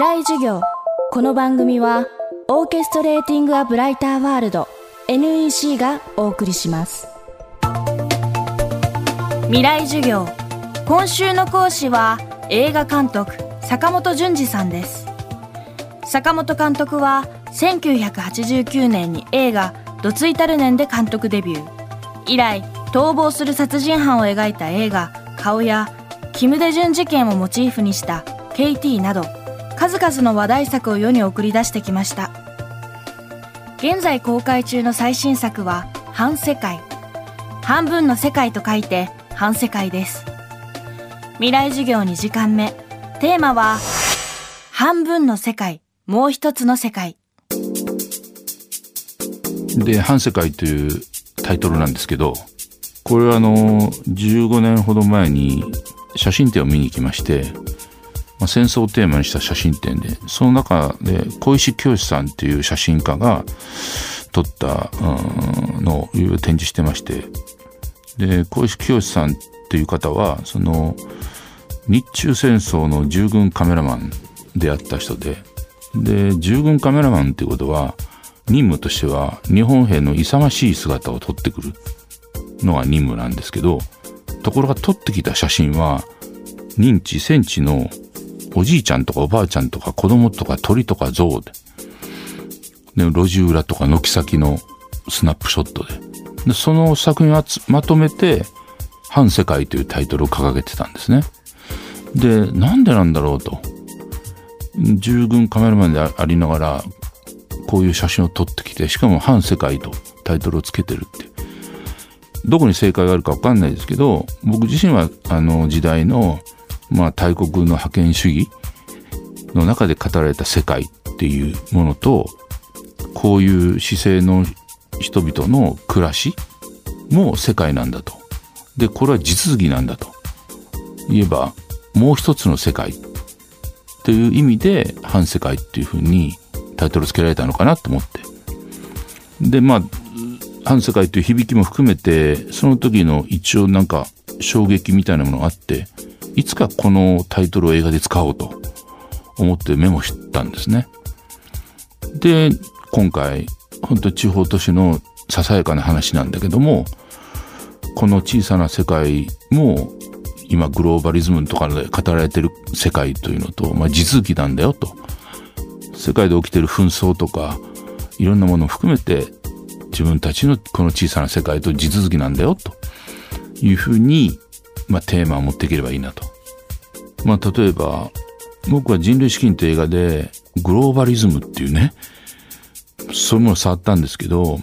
未来授業。この番組はオーケストレーティング・ア・ブライター・ワールド NEC がお送りします。未来授業。今週の講師は映画監督坂本淳二さんです。坂本監督は1989年に映画「ドツイタルネン」で監督デビュー。以来逃亡する殺人犯を描いた映画「顔」やキム・デジュン事件をモチーフにした「KT」など数々の話題作を世に送り出してきました。現在公開中の最新作は「半世界」半分の世界と書いて「半世界」です。未来授業2時間目。テーマは「半分の世界。もう一つの世界」で「半世界」というタイトルなんですけどこれはあの15年ほど前に写真展を見に行きまして、まあ、戦争をテーマにした写真展でその中で小石清さんっていう写真家が撮ったのをいろいろ展示してましてで小石清さんっていう方はその日中戦争の従軍カメラマンであった人でで従軍カメラマンっていうことは任務としては日本兵の勇ましい姿を撮ってくるのが任務なんですけどところが撮ってきた写真は認知戦地のおじいちゃんとかおばあちゃんとか子供とか鳥とか象で。で路地裏とか軒先のスナップショットで。でその作品をまとめて「反世界」というタイトルを掲げてたんですね。でなんでなんだろうと。従軍カメラマンでありながらこういう写真を撮ってきてしかも「反世界」とタイトルをつけてるって。どこに正解があるか分かんないですけど僕自身はあの時代の、まあ、大国の覇権主義の中で語られた世界っていうものとこういう姿勢の人々の暮らしも世界なんだと。でこれは地続きなんだと言えばもう一つの世界という意味で反世界っていうふうにタイトルつけられたのかなと思ってでまあ反世界という響きも含めてその時の一応なんか衝撃みたいなものがあっていつかこのタイトルを映画で使おうと思ってメモしたんですね。で今回本当地方都市のささやかな話なんだけどもこの小さな世界も今グローバリズムとかで語られてる世界というのと、まあ、地続きなんだよと世界で起きてる紛争とかいろんなものを含めて自分たちのこの小さな世界と地続きなんだよというふうに、まあ、テーマを持っていければいいなと。まあ、例えば僕は人類資金という映画でグローバリズムっていうねそういうものを触ったんですけど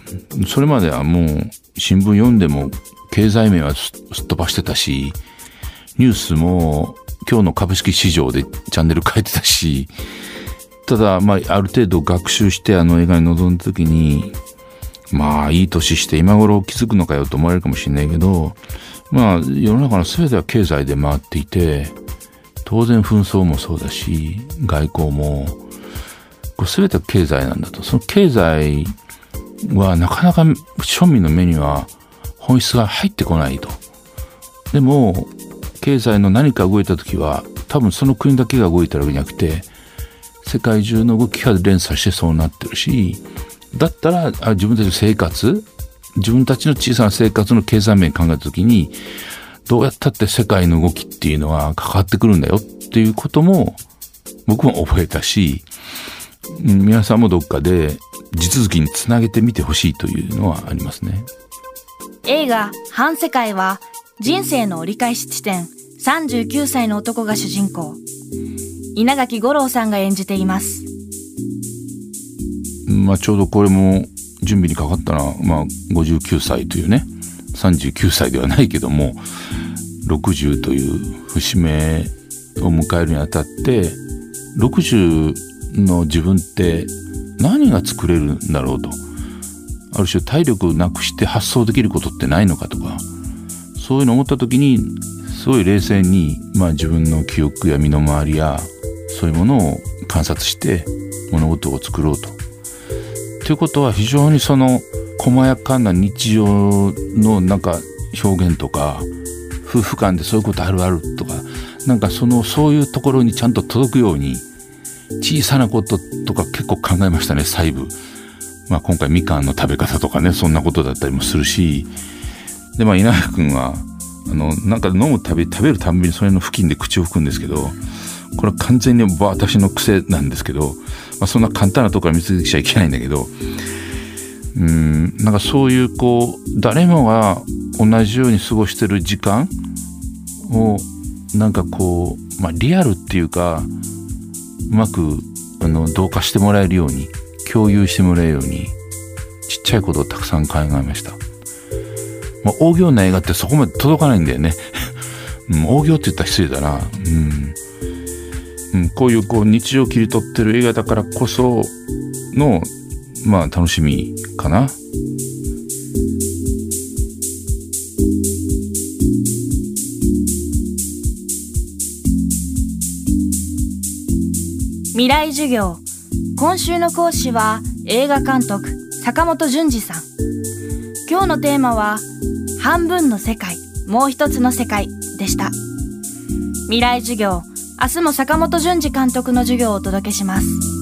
それまではもう新聞読んでも経済面はすっ飛ばしてたしニュースも今日の株式市場でチャンネル変えてたしただまあある程度学習してあの映画に臨んだ時にまあいい年して今頃気づくのかよと思われるかもしれないけどまあ世の中の全ては経済で回っていて当然紛争もそうだし外交もこれ全ては経済なんだと。その経済はなかなか庶民の目には本質が入ってこないと。でも経済の何か動いた時は多分その国だけが動いてるわけじゃなくて世界中の動きが連鎖してそうなってるしだったら自分たちの生活自分たちの小さな生活の経済面考えた時にどうやったって世界の動きっていうのは関わってくるんだよっていうことも僕も覚えたし皆さんもどっかで地続きにつなげてみてほしいというのはありますね。映画「反世界」は人生の折り返し地点。39歳の男が主人公。稲垣吾郎さんが演じています。まあ、ちょうどこれも準備にかかったのは、まあ、59歳というね39歳ではないけども60という節目を迎えるにあたって60の自分って何が作れるんだろうと。ある種体力なくして発想できることってないのかとかそういうのを思った時にすごい冷静に、まあ、自分の記憶や身の回りやそういうものを観察して物事を作ろうと。ということは非常にその細やかな日常のなんか表現とか夫婦間でそういうことあるあるとかなんかそのそういうところにちゃんと届くように小さなこととか結構考えましたね細部。まあ、今回みかんの食べ方とかねそんなことだったりもするしでまあ稲垣君はあのなんか飲むたび食べるたんびにそれの付近で口を拭くんですけどこれ完全に私の癖なんですけど、まあ、そんな簡単なとこから見つけちゃいけないんだけどうんなんかそういうこう誰もが同じように過ごしてる時間をなんかこう、まあ、リアルっていうかうまくあの同化してもらえるように共有してもらえるようにちっちゃいことをたくさん考えました。まあ、大行な映画ってそこまで届かないんだよね。大行って言ったら失礼だな。うん。うん、こういうこう日常を切り取ってる映画だからこその、まあ楽しみかな。未来授業。今週の講師は映画監督坂本淳二さん。今日のテーマは半分の世界もう一つの世界でした。未来授業。明日も坂本淳二監督の授業をお届けします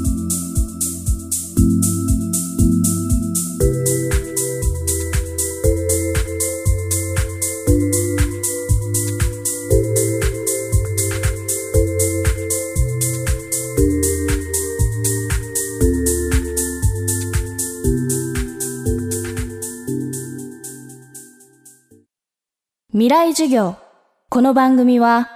未来授業。この番組は、